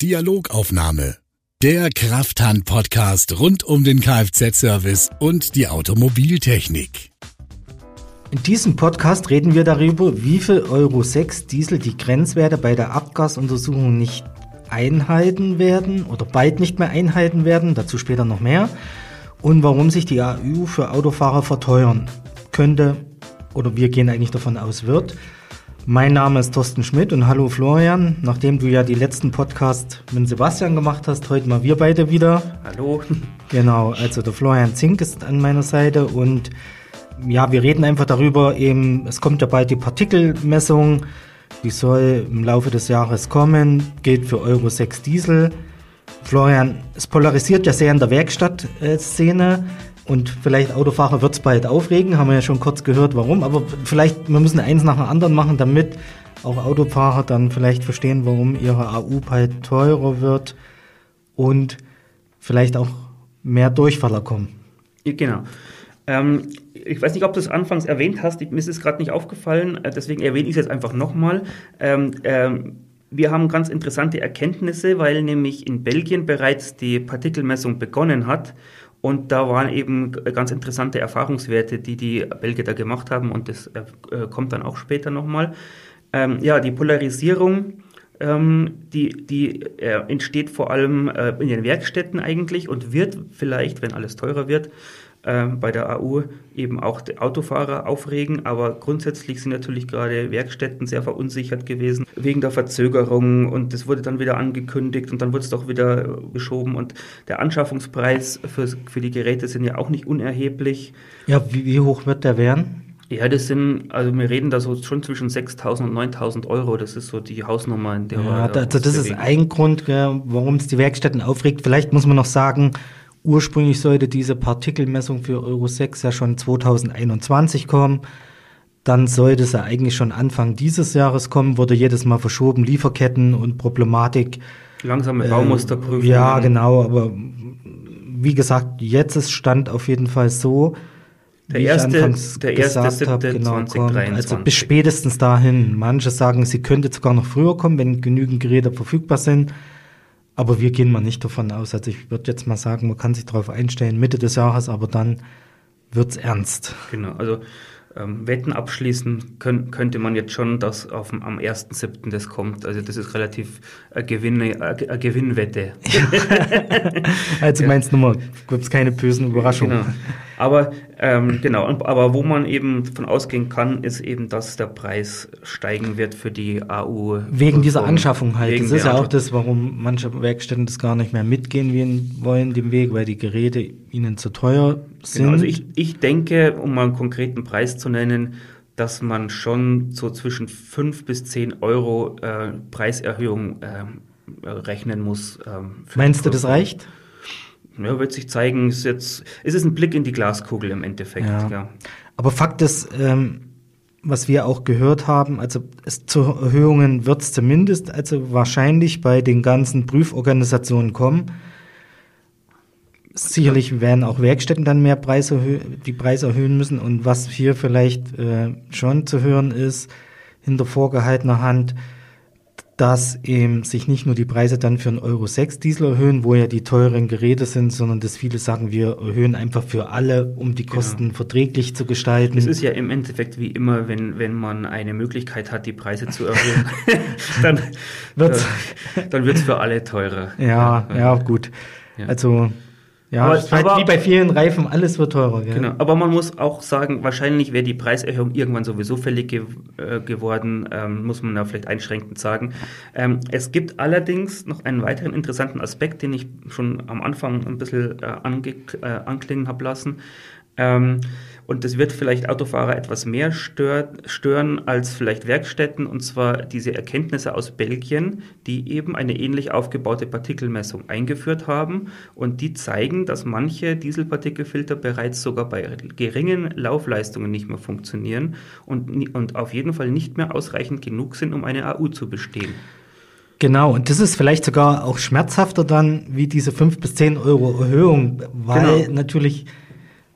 Dialogaufnahme. Der Krafthand-Podcast rund um den Kfz-Service und die Automobiltechnik. In diesem Podcast reden wir darüber, wie viel Euro 6 Diesel die Grenzwerte bei der Abgasuntersuchung nicht einhalten werden oder bald nicht mehr einhalten werden, dazu später noch mehr, und warum sich die AU für Autofahrer verteuern könnte oder wir gehen eigentlich davon aus wird. Mein Name ist Thorsten Schmidt und hallo Florian. Nachdem du ja die letzten Podcast mit Sebastian gemacht hast, heute mal wir beide wieder. Hallo. Genau, also der Florian Zink ist an meiner Seite und ja, wir reden einfach darüber, eben, es kommt ja bald die Partikelmessung, die soll im Laufe des Jahres kommen, gilt für Euro 6 Diesel. Florian, es polarisiert ja sehr in der Werkstattszene. Und vielleicht Autofahrer wird es bald aufregen, haben wir ja schon kurz gehört, warum. Aber vielleicht, wir müssen eins nach dem anderen machen, damit auch Autofahrer dann vielleicht verstehen, warum ihre AU bald teurer wird und vielleicht auch mehr Durchfaller kommen. Genau. Ähm, ich weiß nicht, ob du es anfangs erwähnt hast, mir ist es gerade nicht aufgefallen, äh, deswegen erwähne ich es jetzt einfach nochmal. Ähm, ähm, wir haben ganz interessante Erkenntnisse, weil nämlich in Belgien bereits die Partikelmessung begonnen hat und da waren eben ganz interessante Erfahrungswerte, die die Belgier da gemacht haben und das äh, kommt dann auch später nochmal. Ähm, ja, die Polarisierung, ähm, die, die äh, entsteht vor allem äh, in den Werkstätten eigentlich und wird vielleicht, wenn alles teurer wird, äh, bei der AU eben auch die Autofahrer aufregen. Aber grundsätzlich sind natürlich gerade Werkstätten sehr verunsichert gewesen wegen der Verzögerung und das wurde dann wieder angekündigt und dann wurde es doch wieder geschoben und der Anschaffungspreis für, für die Geräte sind ja auch nicht unerheblich. Ja, wie, wie hoch wird der werden? Ja, das sind, also wir reden da so schon zwischen 6.000 und 9.000 Euro. Das ist so die Hausnummer, in der ja, da, also das ist ein Grund, warum es die Werkstätten aufregt. Vielleicht muss man noch sagen, Ursprünglich sollte diese Partikelmessung für Euro 6 ja schon 2021 kommen. Dann sollte sie eigentlich schon Anfang dieses Jahres kommen, wurde jedes Mal verschoben, Lieferketten und Problematik. Langsame äh, Baumusterprüfung. Ja, genau, aber wie gesagt, jetzt ist Stand auf jeden Fall so, der erste, der erste hab, genau, 2023. Also bis spätestens dahin. Manche sagen, sie könnte sogar noch früher kommen, wenn genügend Geräte verfügbar sind. Aber wir gehen mal nicht davon aus. Also ich würde jetzt mal sagen, man kann sich darauf einstellen, Mitte des Jahres, aber dann wird's ernst. Genau, also ähm, Wetten abschließen können, könnte man jetzt schon, dass auf, am 1.7. das kommt. Also das ist relativ eine, Gewinne, eine Gewinnwette. also meinst du nur, gibt es keine bösen Überraschungen. Genau. Aber ähm, genau, aber wo man eben von ausgehen kann, ist eben, dass der Preis steigen wird für die AU. Wegen dieser Anschaffung halt. das ist ja auch das, warum manche Werkstätten das gar nicht mehr mitgehen wollen, dem Weg, weil die Geräte ihnen zu teuer sind. Genau, also ich, ich denke, um mal einen konkreten Preis zu nennen, dass man schon so zwischen 5 bis 10 Euro äh, Preiserhöhung äh, rechnen muss. Ähm, Meinst du, das reicht? Ja, wird sich zeigen, ist jetzt, ist es ein Blick in die Glaskugel im Endeffekt. Ja. ja. Aber Fakt ist, ähm, was wir auch gehört haben, also es, zu Erhöhungen wird es zumindest also wahrscheinlich bei den ganzen Prüforganisationen kommen. Sicherlich werden auch Werkstätten dann mehr Preise die Preise erhöhen müssen. Und was hier vielleicht äh, schon zu hören ist, hinter vorgehaltener Hand, dass eben sich nicht nur die Preise dann für einen Euro 6 Diesel erhöhen, wo ja die teuren Geräte sind, sondern dass viele sagen, wir erhöhen einfach für alle, um die genau. Kosten genau. verträglich zu gestalten. Es ist ja im Endeffekt wie immer, wenn, wenn man eine Möglichkeit hat, die Preise zu erhöhen, dann wird es äh, dann wird's für alle teurer. Ja, ja, ja gut. Ja. Also ja, aber, halt aber, wie bei vielen Reifen, alles wird teurer. Gell? Genau, aber man muss auch sagen, wahrscheinlich wäre die Preiserhöhung irgendwann sowieso fällig ge äh, geworden, ähm, muss man da vielleicht einschränkend sagen. Ähm, es gibt allerdings noch einen weiteren interessanten Aspekt, den ich schon am Anfang ein bisschen äh, äh, anklingen habe lassen. Ähm, und das wird vielleicht Autofahrer etwas mehr stört, stören als vielleicht Werkstätten, und zwar diese Erkenntnisse aus Belgien, die eben eine ähnlich aufgebaute Partikelmessung eingeführt haben. Und die zeigen, dass manche Dieselpartikelfilter bereits sogar bei geringen Laufleistungen nicht mehr funktionieren und, und auf jeden Fall nicht mehr ausreichend genug sind, um eine AU zu bestehen. Genau, und das ist vielleicht sogar auch schmerzhafter dann wie diese 5 bis 10 Euro Erhöhung, weil genau. natürlich,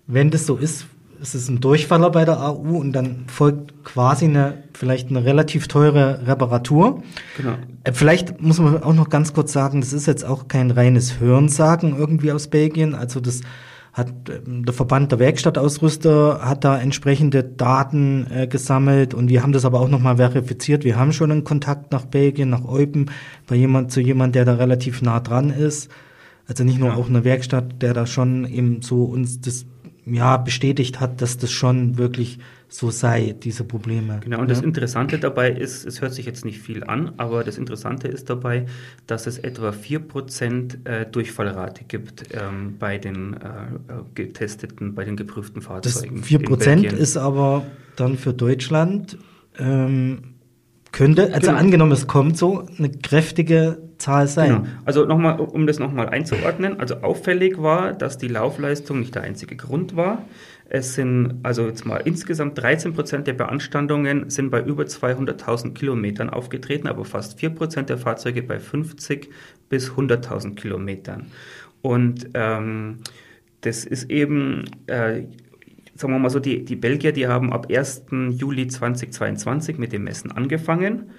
wenn das so ist, es ist ein Durchfaller bei der AU und dann folgt quasi eine vielleicht eine relativ teure Reparatur. Genau. Äh, vielleicht muss man auch noch ganz kurz sagen, das ist jetzt auch kein reines Hörensagen irgendwie aus Belgien. Also das hat ähm, der Verband der Werkstattausrüster hat da entsprechende Daten äh, gesammelt und wir haben das aber auch nochmal verifiziert. Wir haben schon einen Kontakt nach Belgien, nach Eupen, bei jemand zu jemand, der da relativ nah dran ist. Also nicht nur ja. auch eine Werkstatt, der da schon eben so uns das ja bestätigt hat, dass das schon wirklich so sei, diese Probleme. Genau, und ja. das Interessante dabei ist, es hört sich jetzt nicht viel an, aber das Interessante ist dabei, dass es etwa 4% äh, Durchfallrate gibt ähm, bei den äh, getesteten, bei den geprüften Fahrzeugen. Das 4% ist aber dann für Deutschland ähm, könnte, also genau. angenommen, es kommt so, eine kräftige Zahl sein. Genau. Also nochmal, um das nochmal einzuordnen, also auffällig war, dass die Laufleistung nicht der einzige Grund war. Es sind also jetzt mal insgesamt 13 Prozent der Beanstandungen sind bei über 200.000 Kilometern aufgetreten, aber fast 4 Prozent der Fahrzeuge bei 50 bis 100.000 Kilometern. Und ähm, das ist eben, äh, sagen wir mal so, die, die Belgier, die haben ab 1. Juli 2022 mit dem Messen angefangen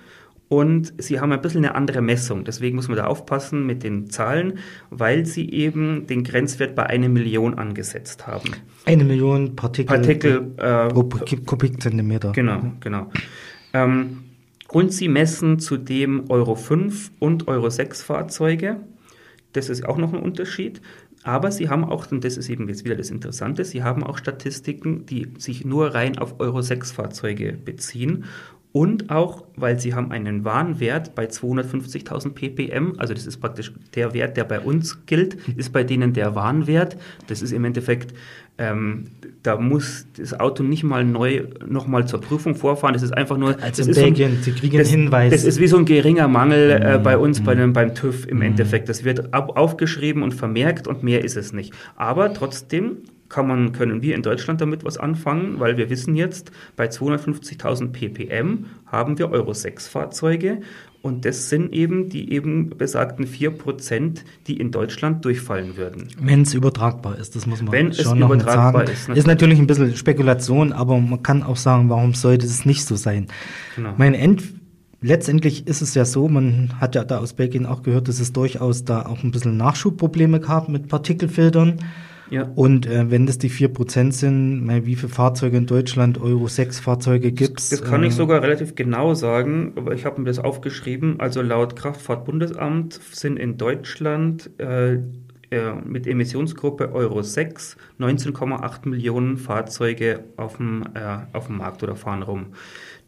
und sie haben ein bisschen eine andere Messung. Deswegen muss man da aufpassen mit den Zahlen, weil sie eben den Grenzwert bei einer Million angesetzt haben. Eine Million Partikel, Partikel äh, pro Kubikzentimeter. Genau, genau. Ähm, und sie messen zudem Euro 5 und Euro 6 Fahrzeuge. Das ist auch noch ein Unterschied. Aber sie haben auch, und das ist eben jetzt wieder das Interessante, sie haben auch Statistiken, die sich nur rein auf Euro 6 Fahrzeuge beziehen und auch, weil sie haben einen Warnwert bei 250.000 ppm, also das ist praktisch der Wert, der bei uns gilt, ist bei denen der Warnwert. Das ist im Endeffekt, ähm, da muss das Auto nicht mal neu nochmal zur Prüfung vorfahren. Das ist einfach nur. Also in Belgien, so ein, kriegen das, Hinweis. Das ist wie so ein geringer Mangel äh, bei uns mhm. bei dem, beim TÜV im mhm. Endeffekt. Das wird ab, aufgeschrieben und vermerkt und mehr ist es nicht. Aber trotzdem kann man, können wir in Deutschland damit was anfangen, weil wir wissen jetzt, bei 250.000 ppm haben wir Euro 6 Fahrzeuge und das sind eben die eben besagten 4%, die in Deutschland durchfallen würden. Wenn es übertragbar ist, das muss man Wenn schon es noch übertragbar sagen. Ist, natürlich. ist natürlich ein bisschen Spekulation, aber man kann auch sagen, warum sollte es nicht so sein? Genau. Mein End Letztendlich ist es ja so, man hat ja da aus Belgien auch gehört, dass es durchaus da auch ein bisschen Nachschubprobleme gab mit Partikelfiltern. Ja. Und äh, wenn das die 4% sind, wie viele Fahrzeuge in Deutschland, Euro 6 Fahrzeuge gibt es? Das kann äh, ich sogar relativ genau sagen, aber ich habe mir das aufgeschrieben. Also laut Kraftfahrtbundesamt sind in Deutschland äh, äh mit Emissionsgruppe Euro 6 19,8 Millionen Fahrzeuge auf dem, äh, auf dem Markt oder fahren rum.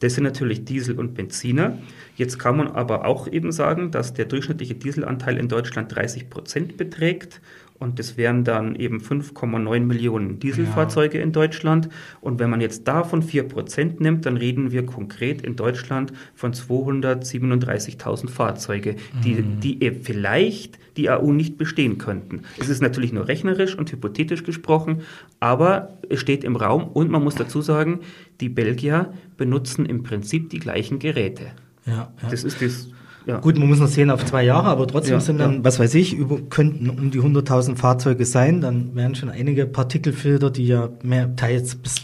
Das sind natürlich Diesel und Benziner. Jetzt kann man aber auch eben sagen, dass der durchschnittliche Dieselanteil in Deutschland 30 Prozent beträgt und das wären dann eben 5,9 Millionen Dieselfahrzeuge ja. in Deutschland. Und wenn man jetzt davon 4% nimmt, dann reden wir konkret in Deutschland von 237.000 Fahrzeuge, die, mhm. die vielleicht die AU nicht bestehen könnten. Es ist natürlich nur rechnerisch und hypothetisch gesprochen, aber es steht im Raum und man muss dazu sagen, die Belgier benutzen im Prinzip die gleichen Geräte. Ja, ja. Das ist das ja. Gut, man muss noch sehen auf zwei Jahre, aber trotzdem ja, sind dann, ja. was weiß ich, über, könnten um die 100.000 Fahrzeuge sein. Dann wären schon einige Partikelfilter, die ja mehr teils bis,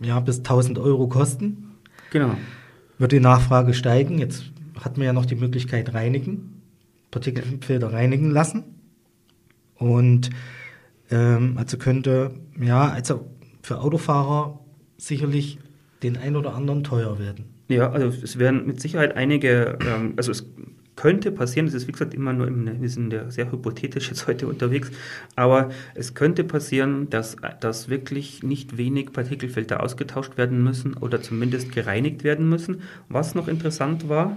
ja, bis 1000 Euro kosten. Genau. Wird die Nachfrage steigen. Jetzt hat man ja noch die Möglichkeit reinigen, Partikelfilter reinigen lassen. Und ähm, also könnte, ja, also für Autofahrer sicherlich den ein oder anderen teuer werden. Ja, also es werden mit Sicherheit einige, ähm, also es könnte passieren, es ist wie gesagt immer nur, im, wir sind ja sehr hypothetisch jetzt heute unterwegs, aber es könnte passieren, dass, dass wirklich nicht wenig Partikelfilter ausgetauscht werden müssen oder zumindest gereinigt werden müssen. Was noch interessant war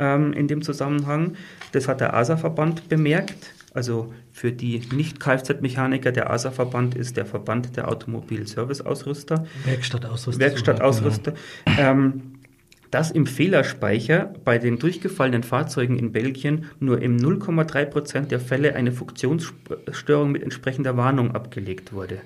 ähm, in dem Zusammenhang, das hat der ASA-Verband bemerkt, also für die Nicht-Kfz-Mechaniker, der ASA-Verband ist der Verband der Automobil-Service-Ausrüster. Werkstattausrüster. Werkstattausrüster. Genau. Ähm, dass im Fehlerspeicher bei den durchgefallenen Fahrzeugen in Belgien nur im 0,3 Prozent der Fälle eine Funktionsstörung mit entsprechender Warnung abgelegt wurde.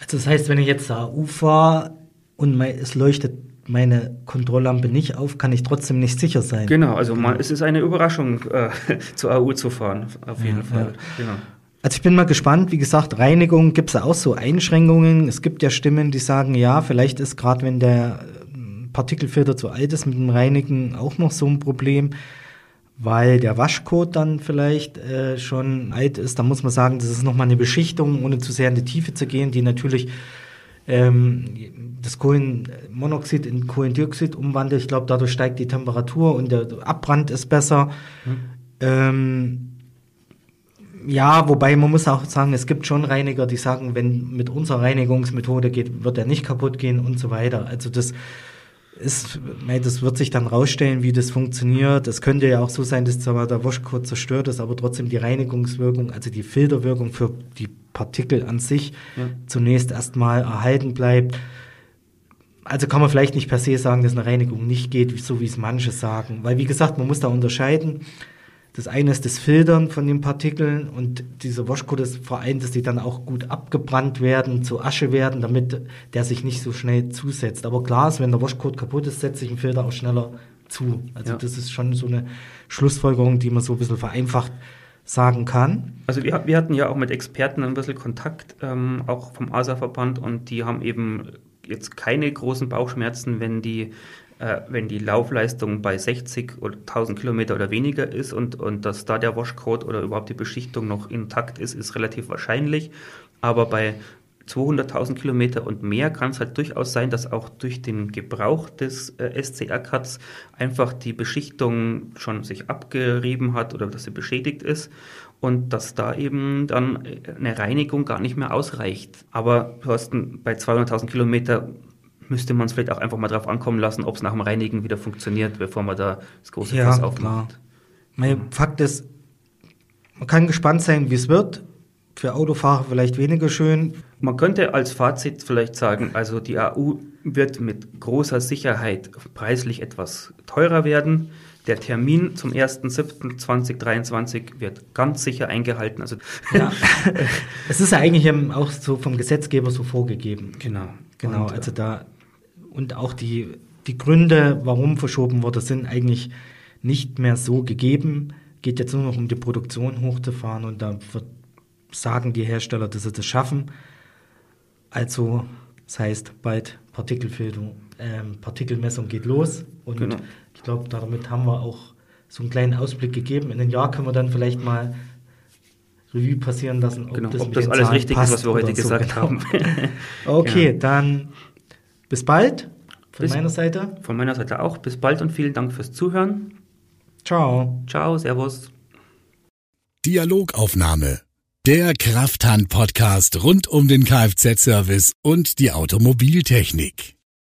Also das heißt, wenn ich jetzt AU fahre und es leuchtet meine Kontrolllampe nicht auf, kann ich trotzdem nicht sicher sein. Genau, also man, es ist eine Überraschung, äh, zur AU zu fahren, auf jeden ja, Fall. Ja. Genau. Also ich bin mal gespannt, wie gesagt, Reinigung gibt es auch so Einschränkungen. Es gibt ja Stimmen, die sagen, ja, vielleicht ist gerade, wenn der Partikelfilter zu alt ist mit dem Reinigen, auch noch so ein Problem, weil der Waschcode dann vielleicht äh, schon alt ist. Da muss man sagen, das ist nochmal eine Beschichtung, ohne zu sehr in die Tiefe zu gehen, die natürlich ähm, das Kohlenmonoxid in Kohlendioxid umwandelt. Ich glaube, dadurch steigt die Temperatur und der Abbrand ist besser. Mhm. Ähm, ja, wobei man muss auch sagen, es gibt schon Reiniger, die sagen, wenn mit unserer Reinigungsmethode geht, wird er nicht kaputt gehen und so weiter. Also das ist, das wird sich dann rausstellen, wie das funktioniert. Es könnte ja auch so sein, dass zwar der Waschcode zerstört ist, aber trotzdem die Reinigungswirkung, also die Filterwirkung für die Partikel an sich ja. zunächst erstmal erhalten bleibt. Also kann man vielleicht nicht per se sagen, dass eine Reinigung nicht geht, so wie es manche sagen. Weil, wie gesagt, man muss da unterscheiden. Das eine ist das Filtern von den Partikeln und dieser Waschcode ist vor allem, dass die dann auch gut abgebrannt werden, zu Asche werden, damit der sich nicht so schnell zusetzt. Aber klar ist, wenn der Waschcode kaputt ist, setzt sich ein Filter auch schneller zu. Also ja. das ist schon so eine Schlussfolgerung, die man so ein bisschen vereinfacht sagen kann. Also wir, wir hatten ja auch mit Experten ein bisschen Kontakt, ähm, auch vom ASA-Verband, und die haben eben jetzt keine großen Bauchschmerzen, wenn die äh, wenn die Laufleistung bei 60 oder 1000 Kilometer oder weniger ist und, und dass da der Washcode oder überhaupt die Beschichtung noch intakt ist, ist relativ wahrscheinlich. Aber bei 200.000 Kilometer und mehr kann es halt durchaus sein, dass auch durch den Gebrauch des äh, SCR-Cuts einfach die Beschichtung schon sich abgerieben hat oder dass sie beschädigt ist und dass da eben dann eine Reinigung gar nicht mehr ausreicht. Aber hast bei 200.000 Kilometer müsste man es vielleicht auch einfach mal drauf ankommen lassen, ob es nach dem Reinigen wieder funktioniert, bevor man da das große ja, Fass aufmacht. Mein ja. Fakt ist, man kann gespannt sein, wie es wird. Für Autofahrer vielleicht weniger schön. Man könnte als Fazit vielleicht sagen, also die AU wird mit großer Sicherheit preislich etwas teurer werden. Der Termin zum 1.7.2023 wird ganz sicher eingehalten. Also ja. es ist ja eigentlich auch so vom Gesetzgeber so vorgegeben. Genau. Genau, Und, also da und auch die, die Gründe, warum verschoben wurde, sind eigentlich nicht mehr so gegeben. Geht jetzt nur noch um die Produktion hochzufahren und da sagen die Hersteller, dass sie das schaffen. Also, das heißt, bald Partikelfilterung, ähm, Partikelmessung geht los und genau. ich glaube, damit haben wir auch so einen kleinen Ausblick gegeben. In einem Jahr können wir dann vielleicht mal Revue passieren lassen, ob genau, das, ob das alles Zahlen richtig ist, was wir heute gesagt so, genau. haben. okay, genau. dann bis bald von bis, meiner Seite. Von meiner Seite auch. Bis bald und vielen Dank fürs Zuhören. Ciao. Ciao, Servus. Dialogaufnahme. Der Krafthand-Podcast rund um den Kfz-Service und die Automobiltechnik.